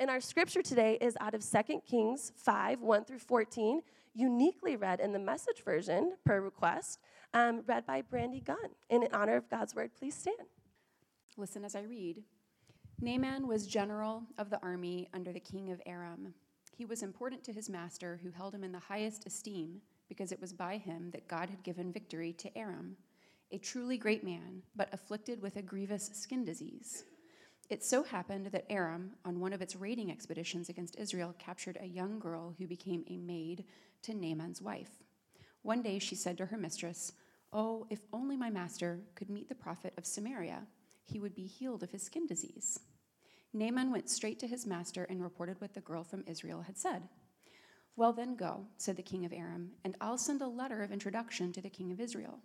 And our scripture today is out of 2 Kings 5 1 through 14, uniquely read in the message version per request, um, read by Brandy Gunn. In honor of God's word, please stand. Listen as I read. Naaman was general of the army under the king of Aram. He was important to his master, who held him in the highest esteem, because it was by him that God had given victory to Aram, a truly great man, but afflicted with a grievous skin disease. It so happened that Aram, on one of its raiding expeditions against Israel, captured a young girl who became a maid to Naaman's wife. One day she said to her mistress, Oh, if only my master could meet the prophet of Samaria, he would be healed of his skin disease. Naaman went straight to his master and reported what the girl from Israel had said. Well, then go, said the king of Aram, and I'll send a letter of introduction to the king of Israel.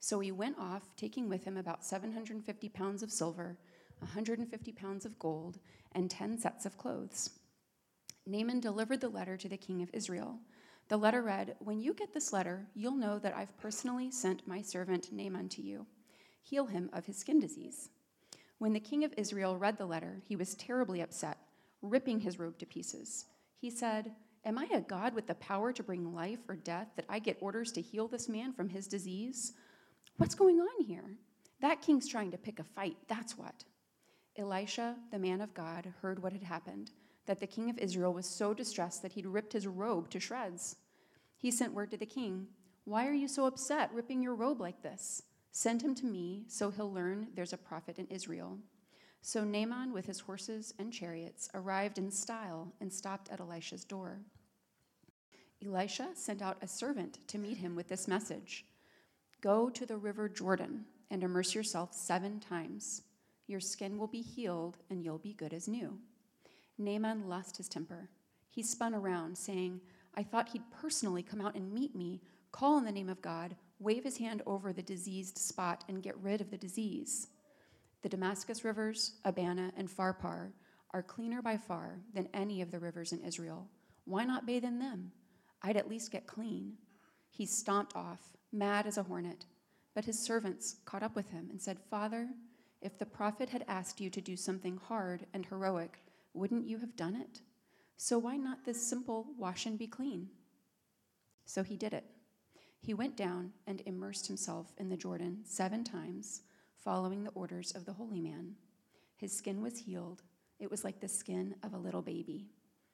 So he went off, taking with him about 750 pounds of silver 150 pounds of gold, and 10 sets of clothes. Naaman delivered the letter to the king of Israel. The letter read, When you get this letter, you'll know that I've personally sent my servant Naaman to you. Heal him of his skin disease. When the king of Israel read the letter, he was terribly upset, ripping his robe to pieces. He said, Am I a God with the power to bring life or death that I get orders to heal this man from his disease? What's going on here? That king's trying to pick a fight, that's what. Elisha, the man of God, heard what had happened, that the king of Israel was so distressed that he'd ripped his robe to shreds. He sent word to the king Why are you so upset, ripping your robe like this? Send him to me, so he'll learn there's a prophet in Israel. So Naaman, with his horses and chariots, arrived in style and stopped at Elisha's door. Elisha sent out a servant to meet him with this message Go to the river Jordan and immerse yourself seven times. Your skin will be healed, and you'll be good as new. Naaman lost his temper. He spun around, saying, I thought he'd personally come out and meet me, call in the name of God, wave his hand over the diseased spot, and get rid of the disease. The Damascus rivers, Abana, and Pharpar are cleaner by far than any of the rivers in Israel. Why not bathe in them? I'd at least get clean. He stomped off, mad as a hornet. But his servants caught up with him and said, Father, if the prophet had asked you to do something hard and heroic, wouldn't you have done it? So why not this simple wash and be clean? So he did it. He went down and immersed himself in the Jordan seven times, following the orders of the holy man. His skin was healed. It was like the skin of a little baby.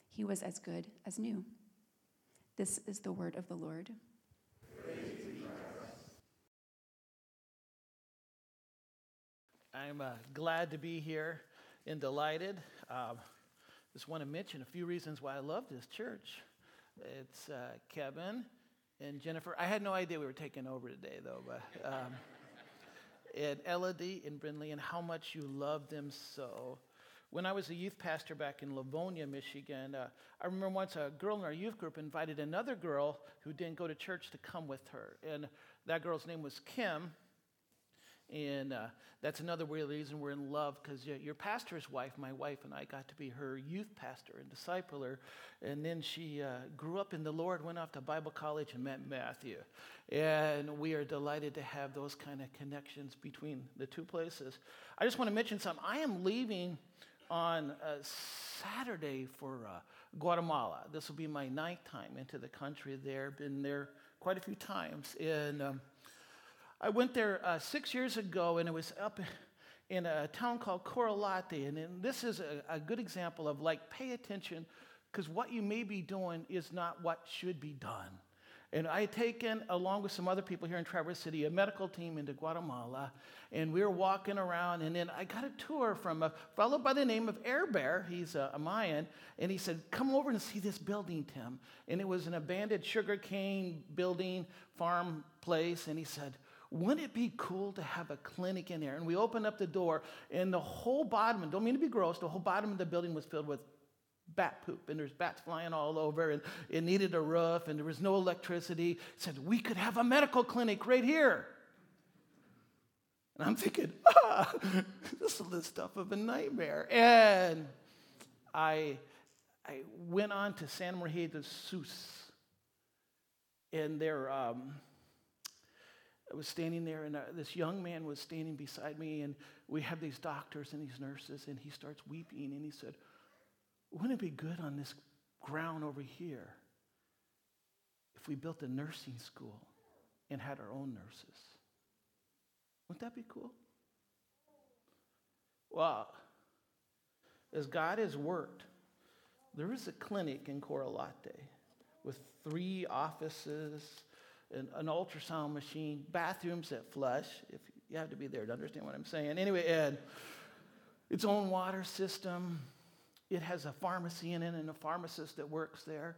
He was as good as new. This is the word of the Lord. I'm uh, glad to be here and delighted. Um, just want to mention a few reasons why I love this church. It's uh, Kevin and Jennifer. I had no idea we were taking over today, though, but um, and Elodie and Brindley, and how much you love them so. When I was a youth pastor back in Livonia, Michigan, uh, I remember once a girl in our youth group invited another girl who didn't go to church to come with her, and that girl's name was Kim and uh, that's another reason we're in love because your pastor's wife, my wife, and I got to be her youth pastor and discipler. And then she uh, grew up in the Lord, went off to Bible college, and met Matthew. And we are delighted to have those kind of connections between the two places. I just want to mention something. I am leaving on uh, Saturday for uh, Guatemala. This will be my ninth time into the country there. Been there quite a few times. And um, I went there uh, six years ago, and it was up in a town called Corralate. And, and this is a, a good example of like, pay attention, because what you may be doing is not what should be done. And I had taken, along with some other people here in Traverse City, a medical team into Guatemala. And we were walking around, and then I got a tour from a fellow by the name of Air Bear. He's a, a Mayan. And he said, Come over and see this building, Tim. And it was an abandoned sugarcane building, farm place. And he said, wouldn't it be cool to have a clinic in there? And we opened up the door, and the whole bottom, and don't mean to be gross, the whole bottom of the building was filled with bat poop, and there's bats flying all over, and it needed a roof, and there was no electricity. It said, We could have a medical clinic right here. And I'm thinking, ah, this is the stuff of a nightmare. And I, I went on to San Maria de Sus, and there, um, I was standing there, and uh, this young man was standing beside me, and we have these doctors and these nurses, and he starts weeping, and he said, wouldn't it be good on this ground over here if we built a nursing school and had our own nurses? Wouldn't that be cool? Well, as God has worked, there is a clinic in Corralate with three offices, an, an, ultrasound machine, bathrooms that flush. If you have to be there to understand what I'm saying. Anyway, and its own water system. It has a pharmacy in it and a pharmacist that works there.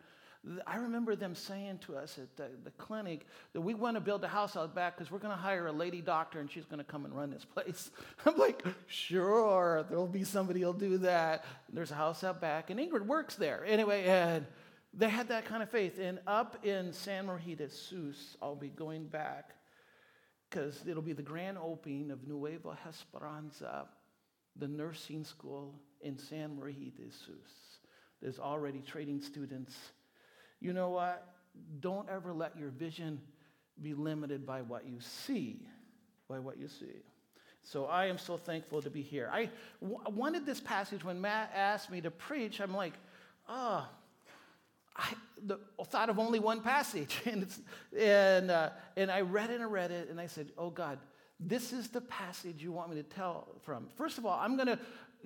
I remember them saying to us at the, the clinic that we want to build a house out back because we're going to hire a lady doctor and she's going to come and run this place. I'm like, sure, there'll be somebody who'll do that. There's a house out back, and Ingrid works there. Anyway, and they had that kind of faith. And up in San Maria Sus, I'll be going back because it'll be the grand opening of Nueva Esperanza, the nursing school in San Maria Sus. There's already training students you know what? Don't ever let your vision be limited by what you see, by what you see. So I am so thankful to be here. I w- wanted this passage when Matt asked me to preach. I'm like, oh, I the, thought of only one passage, and and uh, and I read it and read it, and I said, oh God, this is the passage you want me to tell from. First of all, I'm going to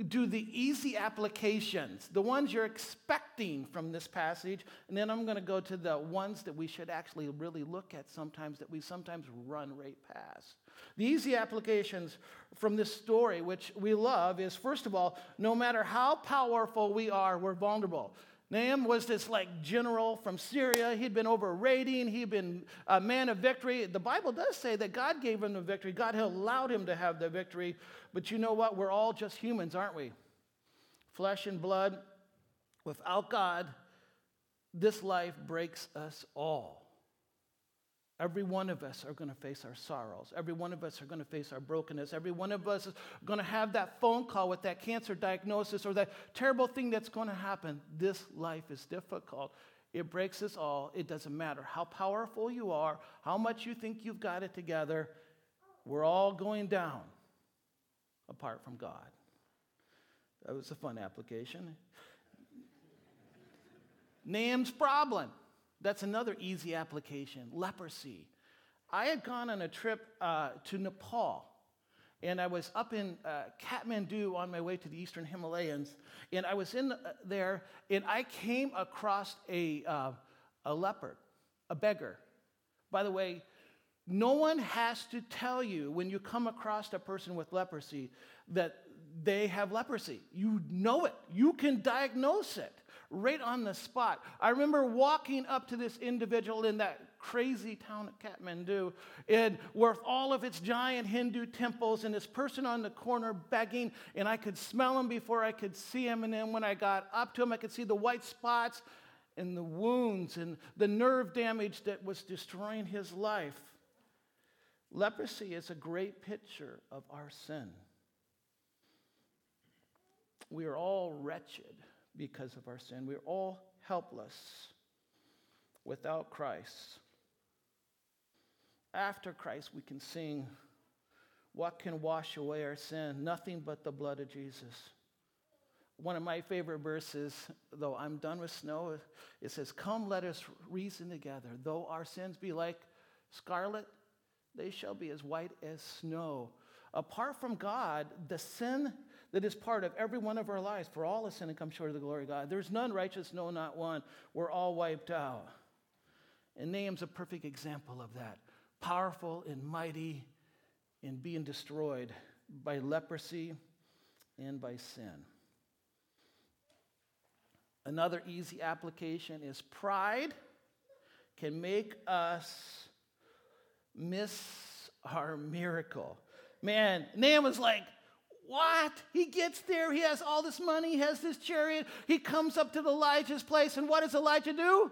do the easy applications, the ones you're expecting from this passage, and then I'm going to go to the ones that we should actually really look at sometimes that we sometimes run right past. The easy applications from this story, which we love, is first of all, no matter how powerful we are, we're vulnerable. Nahum was this like general from Syria. He'd been over raiding. He'd been a man of victory. The Bible does say that God gave him the victory. God allowed him to have the victory. But you know what? We're all just humans, aren't we? Flesh and blood. Without God, this life breaks us all. Every one of us are going to face our sorrows. Every one of us are going to face our brokenness. Every one of us is going to have that phone call with that cancer diagnosis or that terrible thing that's going to happen. This life is difficult. It breaks us all. It doesn't matter how powerful you are, how much you think you've got it together. We're all going down apart from God. That was a fun application. Nahum's problem. That's another easy application leprosy. I had gone on a trip uh, to Nepal, and I was up in uh, Kathmandu on my way to the eastern Himalayas, and I was in uh, there, and I came across a, uh, a leopard, a beggar. By the way, no one has to tell you when you come across a person with leprosy that they have leprosy. You know it, you can diagnose it right on the spot. I remember walking up to this individual in that crazy town of Kathmandu, and with all of its giant Hindu temples, and this person on the corner begging, and I could smell him before I could see him. And then when I got up to him, I could see the white spots and the wounds and the nerve damage that was destroying his life. Leprosy is a great picture of our sin. We are all wretched because of our sin. We're all helpless without Christ. After Christ, we can sing, What can wash away our sin? Nothing but the blood of Jesus. One of my favorite verses, though I'm done with snow, it says, Come, let us reason together. Though our sins be like scarlet, they shall be as white as snow. Apart from God, the sin that is part of every one of our lives. For all of sin and come short of the glory of God. There's none righteous, no, not one. We're all wiped out. And Nahum's a perfect example of that. Powerful and mighty in being destroyed by leprosy and by sin. Another easy application is pride can make us miss our miracle. Man, Nahum was like, what? He gets there, he has all this money, he has this chariot, he comes up to Elijah's place, and what does Elijah do?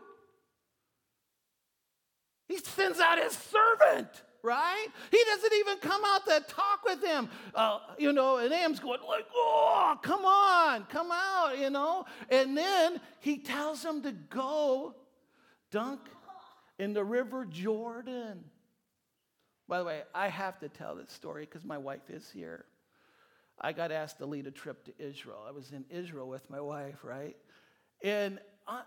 He sends out his servant, right? He doesn't even come out to talk with him. Uh, you know, and Am's going like, oh, come on, come out, you know? And then he tells him to go dunk in the river Jordan. By the way, I have to tell this story because my wife is here. I got asked to lead a trip to Israel. I was in Israel with my wife, right? And uh,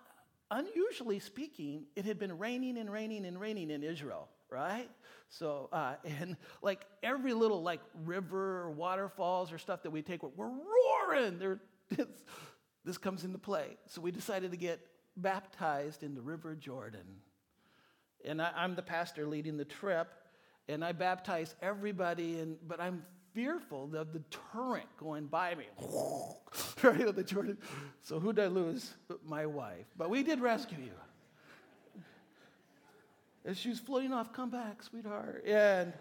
unusually speaking, it had been raining and raining and raining in Israel, right? So, uh, and like every little like river or waterfalls or stuff that we take, we're, we're roaring. There, this comes into play. So we decided to get baptized in the River Jordan. And I, I'm the pastor leading the trip, and I baptize everybody, and, but I'm fearful of the torrent going by me. right on the Jordan. So who did I lose? My wife. But we did rescue you. As she was floating off, come back, sweetheart. And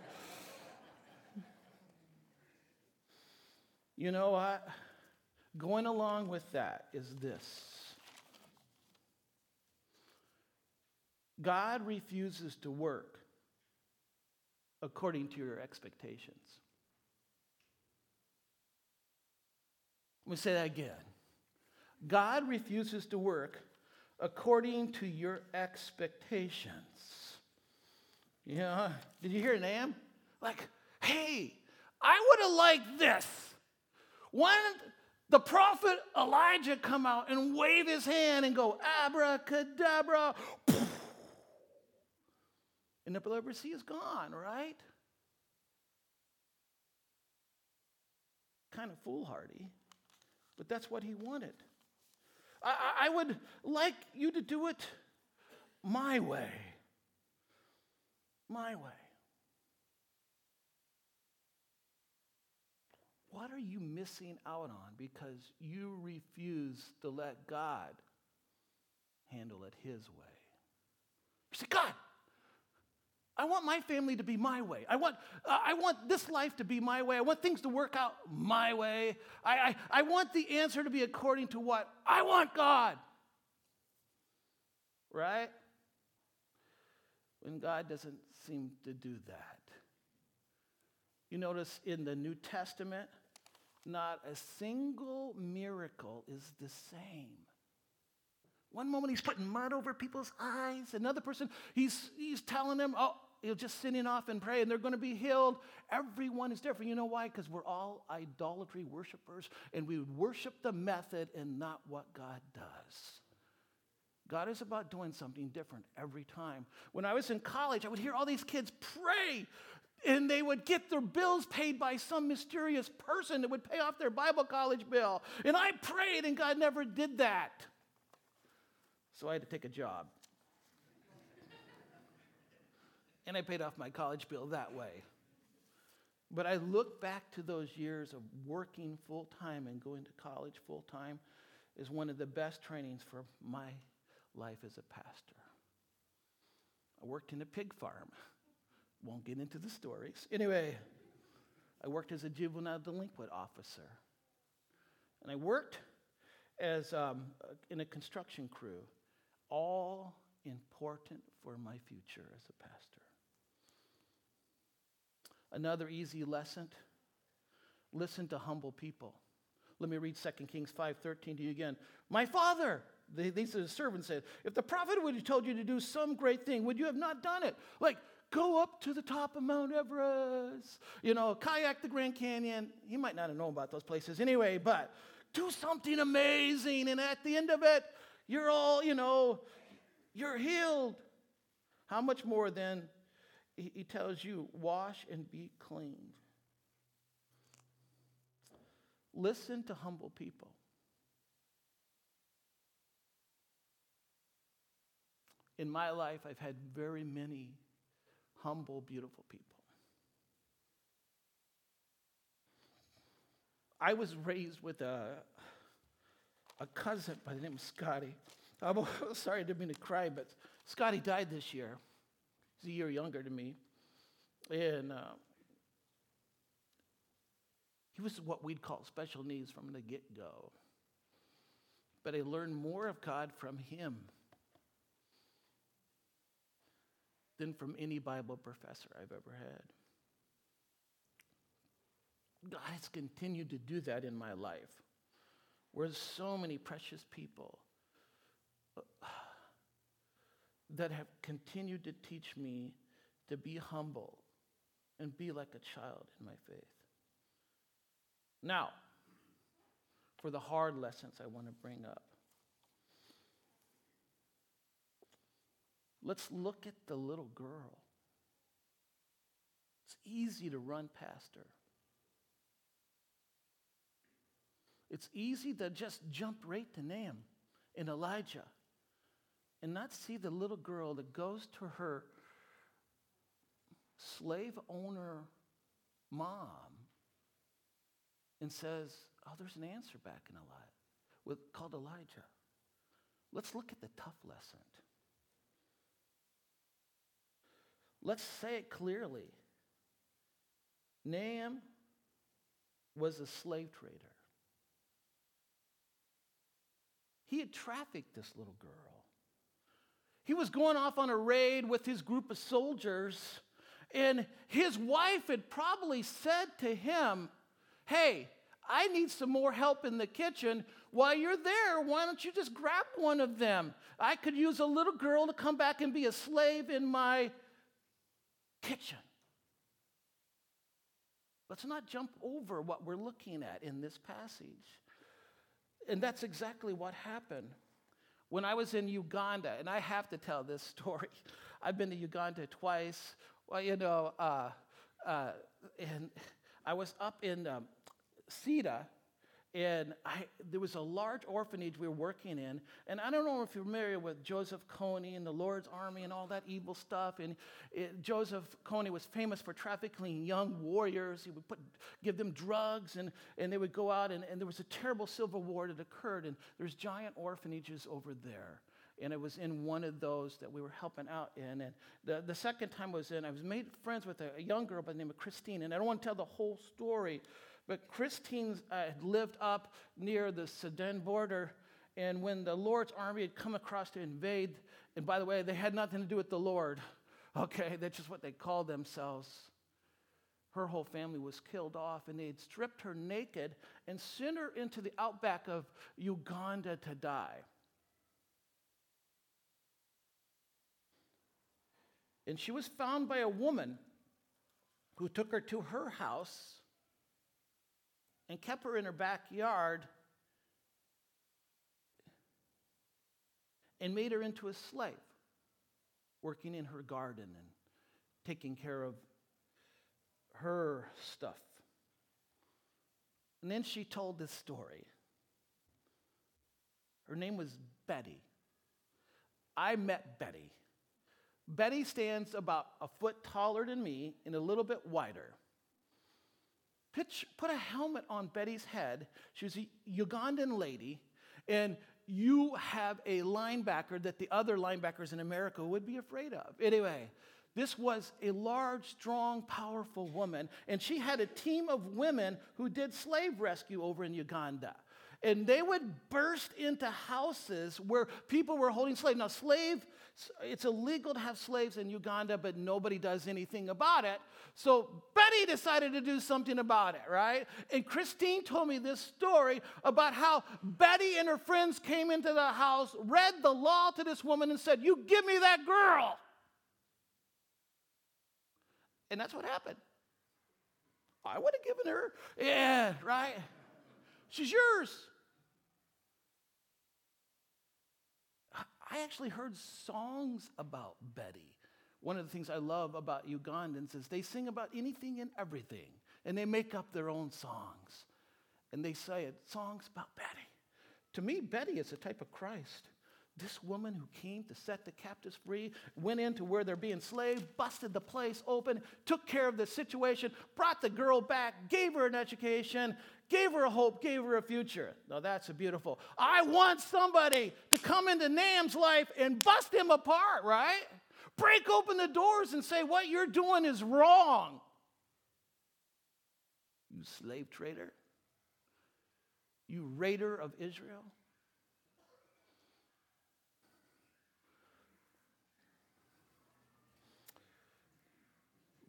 you know what? Going along with that is this. God refuses to work according to your expectations. Let me say that again. God refuses to work according to your expectations. Yeah, did you hear Nahum? Like, hey, I would have liked this. Didn't the prophet Elijah come out and wave his hand and go, abracadabra? And the leprosy is gone, right? Kind of foolhardy. But that's what he wanted. I, I would like you to do it my way. My way. What are you missing out on because you refuse to let God handle it His way? You say, God, I want my family to be my way. I want, uh, I want this life to be my way. I want things to work out my way. I, I, I want the answer to be according to what I want, God. Right? When God doesn't seem to do that. You notice in the New Testament, not a single miracle is the same. One moment he's putting mud over people's eyes. Another person, he's, he's telling them, oh, you're just sitting off and pray and they're going to be healed. Everyone is different. You know why? Because we're all idolatry worshipers and we worship the method and not what God does. God is about doing something different every time. When I was in college, I would hear all these kids pray and they would get their bills paid by some mysterious person that would pay off their Bible college bill. And I prayed, and God never did that. So I had to take a job and I paid off my college bill that way. But I look back to those years of working full time and going to college full time as one of the best trainings for my life as a pastor. I worked in a pig farm. Won't get into the stories. Anyway, I worked as a juvenile delinquent officer. And I worked as um, in a construction crew, all important for my future as a pastor. Another easy lesson listen to humble people. Let me read 2 Kings 5:13 to you again. My father, these are the servants said, if the prophet would have told you to do some great thing, would you have not done it? Like, go up to the top of Mount Everest, you know, kayak the Grand Canyon. He might not have known about those places anyway, but do something amazing. And at the end of it, you're all, you know, you're healed. How much more then he, tells you, wash and be clean. Listen to humble people. In my life, I've had very many humble, beautiful people. I was raised with a, a cousin by the name of Scotty. I'm sorry, I didn't mean to cry, but Scotty died this year. He's a year younger than me. And uh, he was what we'd call special needs from the get go. But I learned more of God from him than from any Bible professor I've ever had. God has continued to do that in my life. Where so many precious people that have continued to teach me to be humble and be like a child in my faith. Now, for the hard lessons I want to bring up. Let's look at the little girl. It's easy to run past her. It's easy to just jump right to Nahum and Elijah and not see the little girl that goes to her slave owner mom and says, Oh, there's an answer back in Elijah, with, called Elijah. Let's look at the tough lesson. Let's say it clearly. Nahum was a slave trader. He had trafficked this little girl. He was going off on a raid with his group of soldiers, and his wife had probably said to him, Hey, I need some more help in the kitchen. While you're there, why don't you just grab one of them? I could use a little girl to come back and be a slave in my kitchen. Let's not jump over what we're looking at in this passage. And that's exactly what happened. When I was in Uganda, and I have to tell this story, I've been to Uganda twice. Well, you know, uh, uh, and I was up in um, Sida, and I, there was a large orphanage we were working in. And I don't know if you're familiar with Joseph Kony and the Lord's Army and all that evil stuff. And it, Joseph Kony was famous for trafficking young warriors. He would put, give them drugs, and, and they would go out. And, and there was a terrible civil war that occurred. And there's giant orphanages over there. And it was in one of those that we were helping out in. And the, the second time I was in, I was made friends with a, a young girl by the name of Christine. And I don't want to tell the whole story, but Christine uh, had lived up near the Sudan border, and when the Lord's army had come across to invade, and by the way, they had nothing to do with the Lord, okay? That's just what they called themselves. Her whole family was killed off, and they had stripped her naked and sent her into the outback of Uganda to die. And she was found by a woman who took her to her house and kept her in her backyard and made her into a slave, working in her garden and taking care of her stuff. And then she told this story. Her name was Betty. I met Betty. Betty stands about a foot taller than me and a little bit wider. Pitch, put a helmet on Betty's head. She was a Ugandan lady, and you have a linebacker that the other linebackers in America would be afraid of. Anyway, this was a large, strong, powerful woman, and she had a team of women who did slave rescue over in Uganda. And they would burst into houses where people were holding slaves. Now, slave, it's illegal to have slaves in Uganda, but nobody does anything about it. So Betty decided to do something about it, right? And Christine told me this story about how Betty and her friends came into the house, read the law to this woman, and said, You give me that girl. And that's what happened. I would have given her, yeah, right? She's yours. I actually heard songs about Betty. One of the things I love about Ugandans is they sing about anything and everything, and they make up their own songs. And they say it, songs about Betty. To me, Betty is a type of Christ. This woman who came to set the captives free went into where they're being slaved, busted the place open, took care of the situation, brought the girl back, gave her an education, gave her a hope, gave her a future. Now that's a beautiful. I want somebody to come into Nahum's life and bust him apart, right? Break open the doors and say, What you're doing is wrong. You slave trader. You raider of Israel.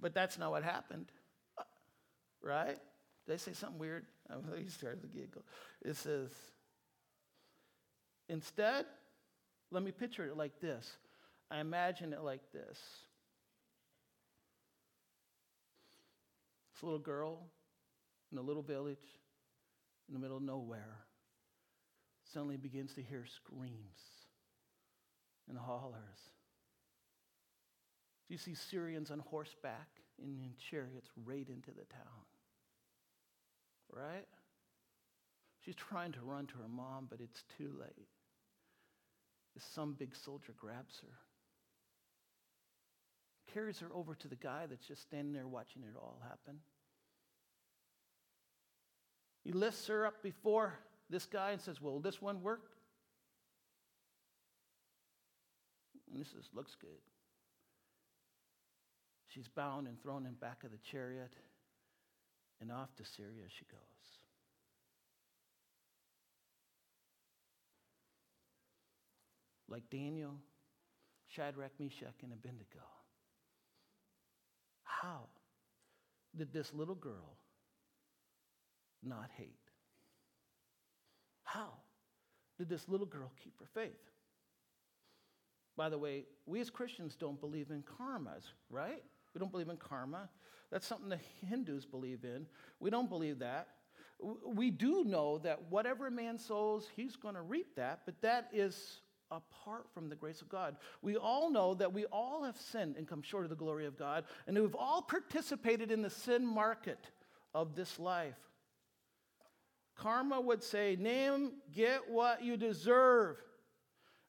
But that's not what happened, right? Did I say something weird? He started to giggle. It says, instead, let me picture it like this. I imagine it like this. This little girl in a little village, in the middle of nowhere, suddenly begins to hear screams and hollers. You see Syrians on horseback and in chariots right into the town. Right? She's trying to run to her mom, but it's too late. Some big soldier grabs her, carries her over to the guy that's just standing there watching it all happen. He lifts her up before this guy and says, Will this one work? And this Looks good. She's bound and thrown in back of the chariot, and off to Syria she goes. Like Daniel, Shadrach, Meshach, and Abednego. How did this little girl not hate? How did this little girl keep her faith? By the way, we as Christians don't believe in karmas, right? We don't believe in karma. That's something the Hindus believe in. We don't believe that. We do know that whatever man sows, he's going to reap that, but that is apart from the grace of God. We all know that we all have sinned and come short of the glory of God, and we've all participated in the sin market of this life. Karma would say, Name, get what you deserve.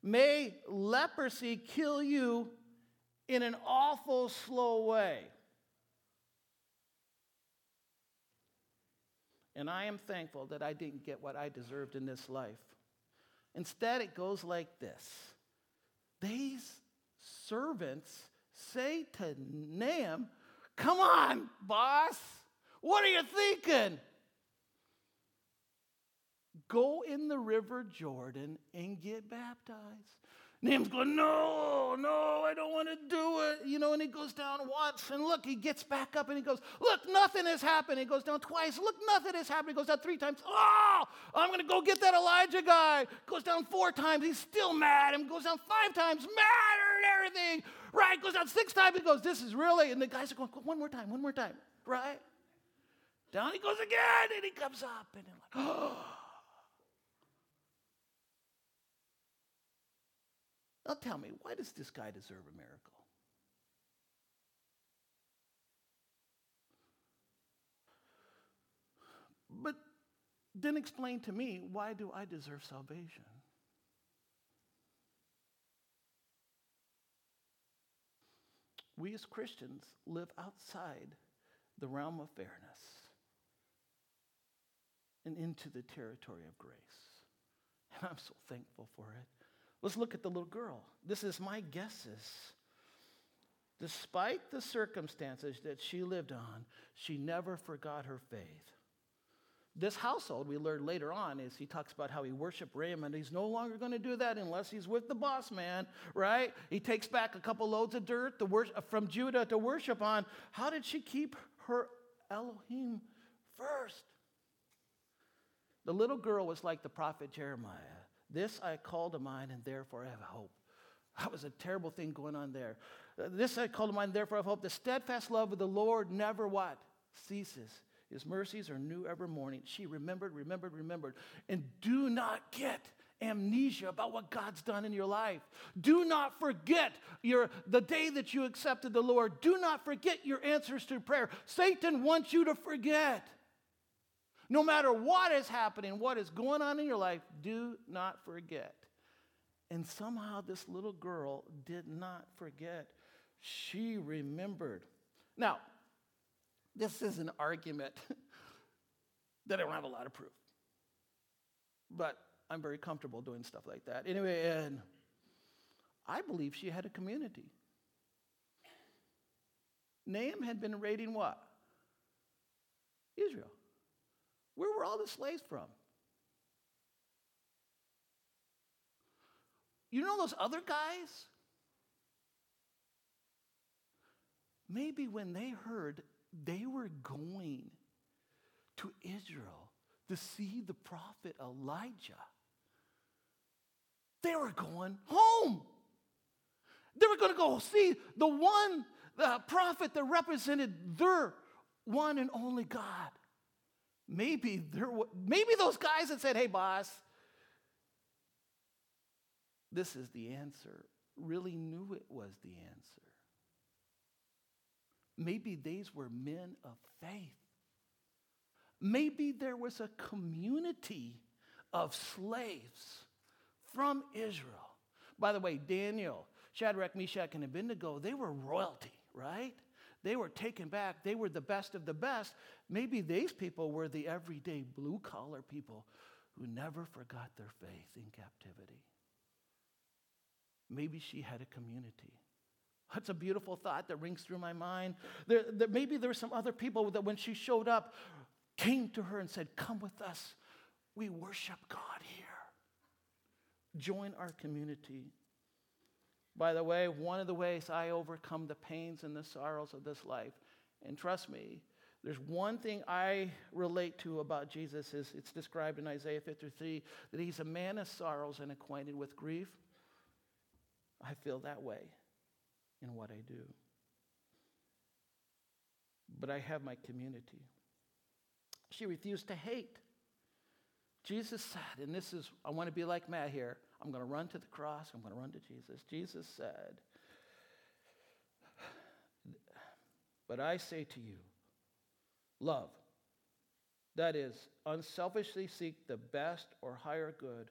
May leprosy kill you in an awful slow way. And I am thankful that I didn't get what I deserved in this life. Instead, it goes like this These servants say to Nahum, Come on, boss, what are you thinking? Go in the river Jordan and get baptized. Nahum's going, no, no, I don't want to do it. You know, and he goes down once, and look, he gets back up and he goes, look, nothing has happened. He goes down twice, look, nothing has happened. He goes down three times, oh, I'm going to go get that Elijah guy. Goes down four times, he's still mad. And goes down five times, madder and everything. Right, goes down six times, he goes, this is really, and the guys are going, one more time, one more time, right? Down he goes again, and he comes up, and they're like, oh. Now tell me, why does this guy deserve a miracle? But then explain to me, why do I deserve salvation? We as Christians live outside the realm of fairness and into the territory of grace. And I'm so thankful for it. Let's look at the little girl. This is my guesses. Despite the circumstances that she lived on, she never forgot her faith. This household, we learned later on, is he talks about how he worshiped Rimmon. He's no longer going to do that unless he's with the boss man, right? He takes back a couple loads of dirt from Judah to worship on. How did she keep her Elohim first? The little girl was like the prophet Jeremiah. This I call to mind, and therefore I have hope. That was a terrible thing going on there. Uh, this I call to mind, therefore I have hope. The steadfast love of the Lord never what? Ceases. His mercies are new every morning. She remembered, remembered, remembered. And do not get amnesia about what God's done in your life. Do not forget your, the day that you accepted the Lord. Do not forget your answers to prayer. Satan wants you to forget. No matter what is happening, what is going on in your life, do not forget. And somehow this little girl did not forget. She remembered. Now, this is an argument that I don't have a lot of proof. But I'm very comfortable doing stuff like that. Anyway, and I believe she had a community. Nahum had been raiding what? Israel. Where were all the slaves from? You know those other guys? Maybe when they heard they were going to Israel to see the prophet Elijah, they were going home. They were going to go see the one the prophet that represented their one and only God. Maybe there, maybe those guys that said, "Hey, boss, this is the answer," really knew it was the answer. Maybe these were men of faith. Maybe there was a community of slaves from Israel. By the way, Daniel, Shadrach, Meshach, and Abednego, they were royalty, right? They were taken back. They were the best of the best. Maybe these people were the everyday blue collar people who never forgot their faith in captivity. Maybe she had a community. That's a beautiful thought that rings through my mind. There, maybe there were some other people that when she showed up, came to her and said, Come with us. We worship God here. Join our community. By the way, one of the ways I overcome the pains and the sorrows of this life, and trust me, there's one thing I relate to about Jesus is it's described in Isaiah 53 that he's a man of sorrows and acquainted with grief. I feel that way in what I do. But I have my community. She refused to hate. Jesus said, and this is, I want to be like Matt here. I'm going to run to the cross. I'm going to run to Jesus. Jesus said, But I say to you, love. That is, unselfishly seek the best or higher good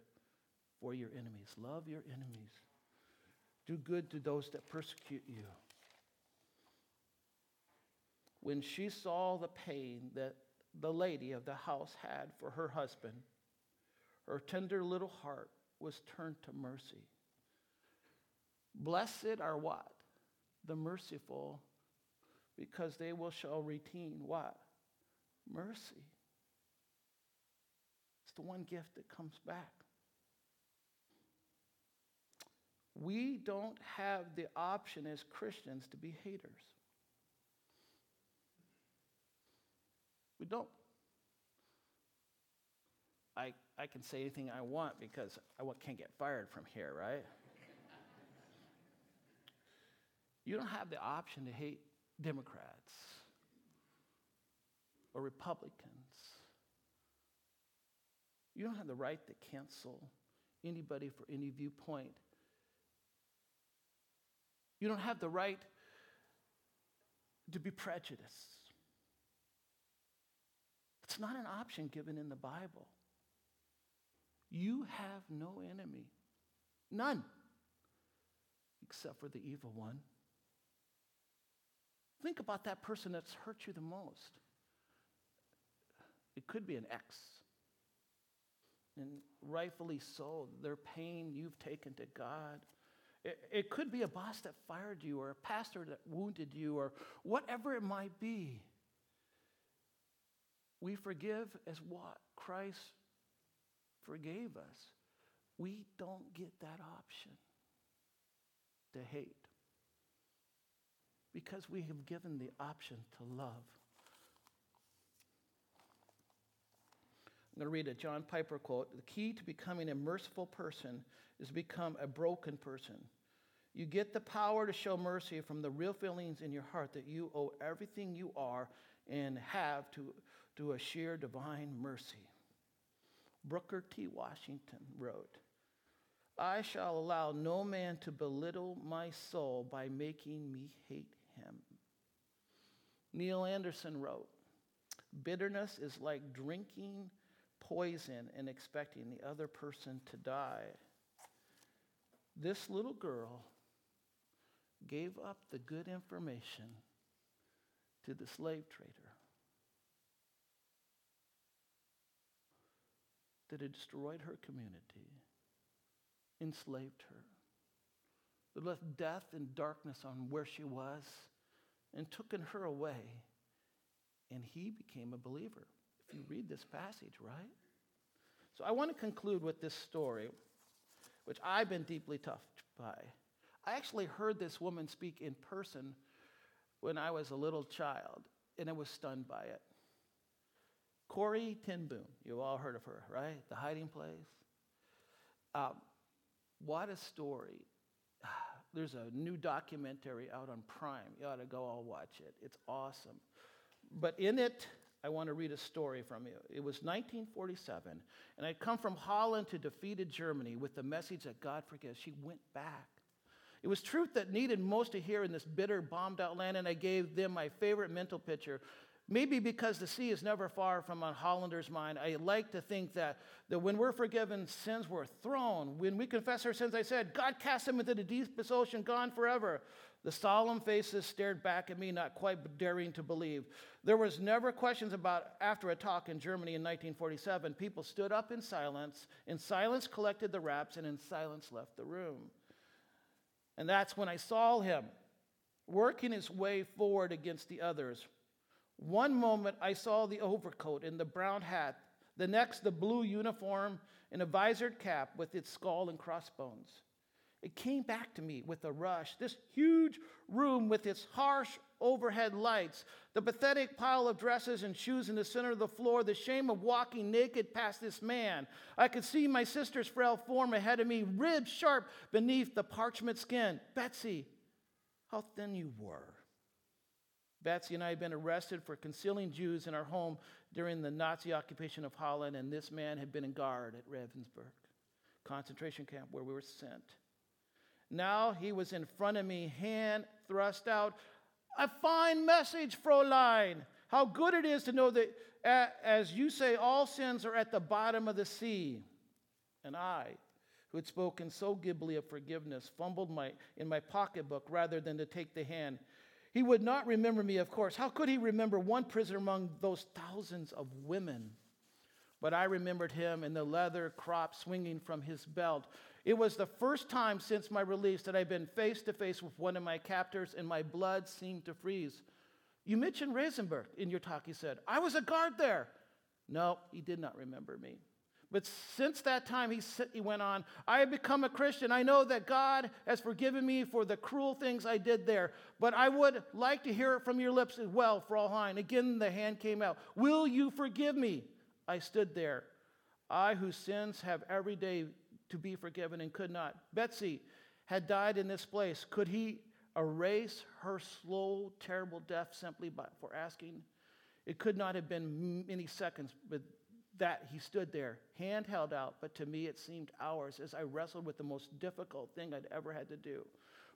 for your enemies. Love your enemies. Do good to those that persecute you. When she saw the pain that the lady of the house had for her husband, her tender little heart was turned to mercy. Blessed are what? The merciful, because they will shall retain what? Mercy. It's the one gift that comes back. We don't have the option as Christians to be haters. We don't. I, I can say anything I want because I can't get fired from here, right? you don't have the option to hate Democrats or Republicans. You don't have the right to cancel anybody for any viewpoint. You don't have the right to be prejudiced. It's not an option given in the Bible. You have no enemy, none, except for the evil one. Think about that person that's hurt you the most. It could be an ex. And rightfully so, their pain you've taken to God. It, it could be a boss that fired you, or a pastor that wounded you, or whatever it might be. We forgive as what Christ forgave us. We don't get that option to hate because we have given the option to love. I'm going to read a John Piper quote. The key to becoming a merciful person is become a broken person. You get the power to show mercy from the real feelings in your heart that you owe everything you are and have to, to a sheer divine mercy. Booker T. Washington wrote, I shall allow no man to belittle my soul by making me hate him. Neil Anderson wrote, Bitterness is like drinking poison and expecting the other person to die. This little girl gave up the good information to the slave trader. That had destroyed her community, enslaved her, that left death and darkness on where she was, and took her away. And he became a believer. If you read this passage, right? So I want to conclude with this story, which I've been deeply touched by. I actually heard this woman speak in person when I was a little child, and I was stunned by it. Corrie ten Boom, you all heard of her, right? The Hiding Place. Um, what a story. There's a new documentary out on Prime. You ought to go all watch it. It's awesome. But in it, I want to read a story from you. It was 1947, and I'd come from Holland to defeated Germany with the message that God forgives. She went back. It was truth that needed most to hear in this bitter, bombed out land, and I gave them my favorite mental picture. Maybe because the sea is never far from a Hollander's mind, I like to think that, that when we're forgiven, sins were thrown. When we confess our sins, I said, God cast them into the deepest ocean, gone forever. The solemn faces stared back at me, not quite daring to believe. There was never questions about after a talk in Germany in 1947. People stood up in silence, in silence collected the wraps, and in silence left the room. And that's when I saw him working his way forward against the others. One moment I saw the overcoat and the brown hat, the next the blue uniform and a visored cap with its skull and crossbones. It came back to me with a rush. This huge room with its harsh overhead lights, the pathetic pile of dresses and shoes in the center of the floor, the shame of walking naked past this man. I could see my sister's frail form ahead of me, ribs sharp beneath the parchment skin. Betsie, how thin you were. Betsie and I had been arrested for concealing Jews in our home during the Nazi occupation of Holland, and this man had been in guard at Ravensbrück, concentration camp where we were sent. Now he was in front of me, hand thrust out. A fine message, Fräulein. How good it is to know that, as you say, all sins are at the bottom of the sea. And I, who had spoken so glibly of forgiveness, fumbled my, in my pocketbook rather than to take the hand. He would not remember me, of course. How could he remember one prisoner among those thousands of women? But I remembered him and the leather crop swinging from his belt, it was the first time since my release that I'd been face to face with one of my captors, and my blood seemed to freeze. You mentioned Ravensbrück in your talk, he said. I was a guard there. No, he did not remember me. But since that time, he, he went on, I have become a Christian. I know that God has forgiven me for the cruel things I did there. But I would like to hear it from your lips as well, Fraulein. Again, the hand came out. Will you forgive me? I stood there. I, whose sins have every day to be forgiven and could not. Betsie had died in this place. Could he erase her slow, terrible death simply by, for asking? It could not have been many seconds, but that he stood there, hand held out, but to me it seemed hours as I wrestled with the most difficult thing I'd ever had to do.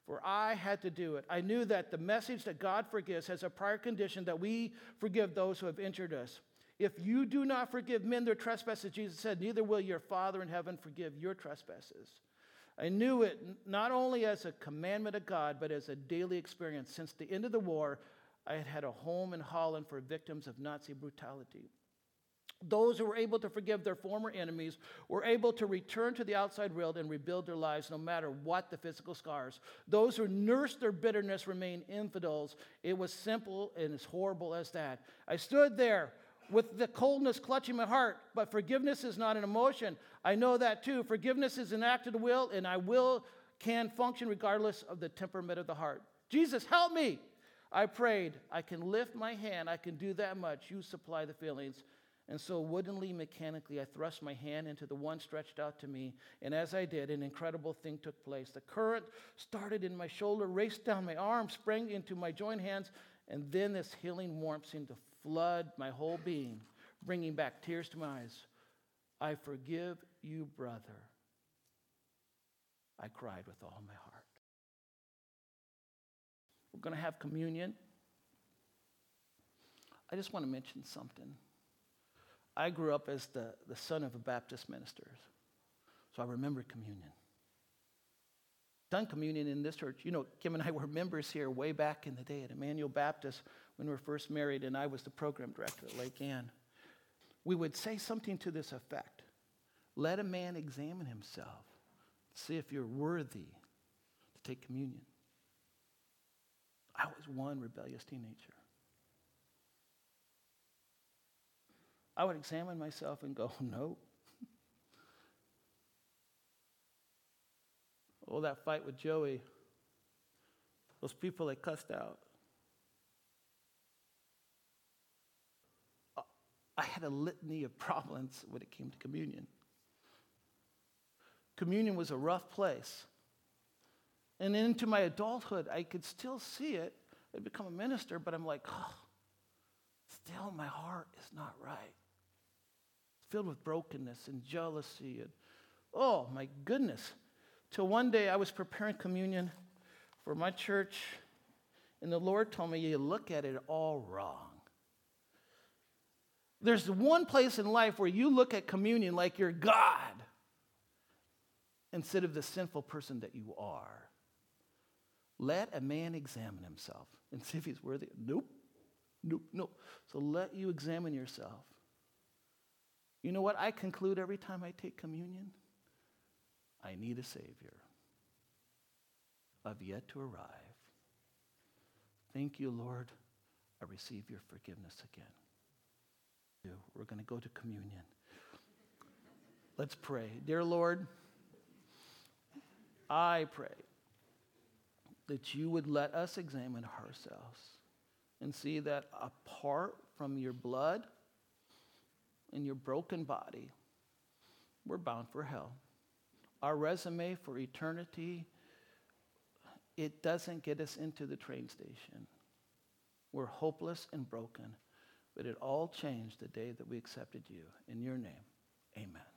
For I had to do it. I knew that the message that God forgives has a prior condition that we forgive those who have injured us. If you do not forgive men their trespasses, Jesus said, neither will your Father in heaven forgive your trespasses. I knew it not only as a commandment of God, but as a daily experience. Since the end of the war, I had had a home in Holland for victims of Nazi brutality. Those who were able to forgive their former enemies were able to return to the outside world and rebuild their lives no matter what the physical scars. Those who nursed their bitterness remained infidels. It was simple and as horrible as that. I stood there with the coldness clutching my heart. But forgiveness is not an emotion. I know that too. Forgiveness is an act of the will, and I will can function regardless of the temperament of the heart. Jesus, help me. I prayed. I can lift my hand. I can do that much. You supply the feelings. And so, woodenly, mechanically, I thrust my hand into the one stretched out to me. And as I did, an incredible thing took place. The current started in my shoulder, raced down my arm, sprang into my joint hands, and then this healing warmth seemed to flood my whole being, bringing back tears to my eyes. I forgive you, brother. I cried with all my heart. We're going to have communion. I just want to mention something. I grew up as the, the son of a Baptist minister, so I remember communion. Done communion in this church. You know, Kim and I were members here way back in the day at Emmanuel Baptist when we were first married, and I was the program director at Lake Ann. We would say something to this effect Let a man examine himself, see if you're worthy to take communion. I was one rebellious teenager. I would examine myself and go, no. oh, that fight with Joey, those people that cussed out. I had a litany of problems when it came to communion. Communion was a rough place. And into my adulthood, I could still see it. I'd become a minister, but I'm like, oh, still my heart is not right. Filled with brokenness and jealousy and oh my goodness. Till one day I was preparing communion for my church, and the Lord told me, You look at it all wrong. There's one place in life where you look at communion like you're God instead of the sinful person that you are. Let a man examine himself and see if he's worthy. Nope. Nope. Nope. So let you examine yourself. You know what I conclude every time I take communion? I need a Savior. I've yet to arrive. Thank you, Lord. I receive your forgiveness again. We're going to go to communion. Let's pray. Dear Lord, I pray that you would let us examine ourselves and see that apart from your blood and your broken body, we're bound for hell. Our resume for eternity, it doesn't get us into the train station. We're hopeless and broken, but it all changed the day that we accepted you. In your name, amen.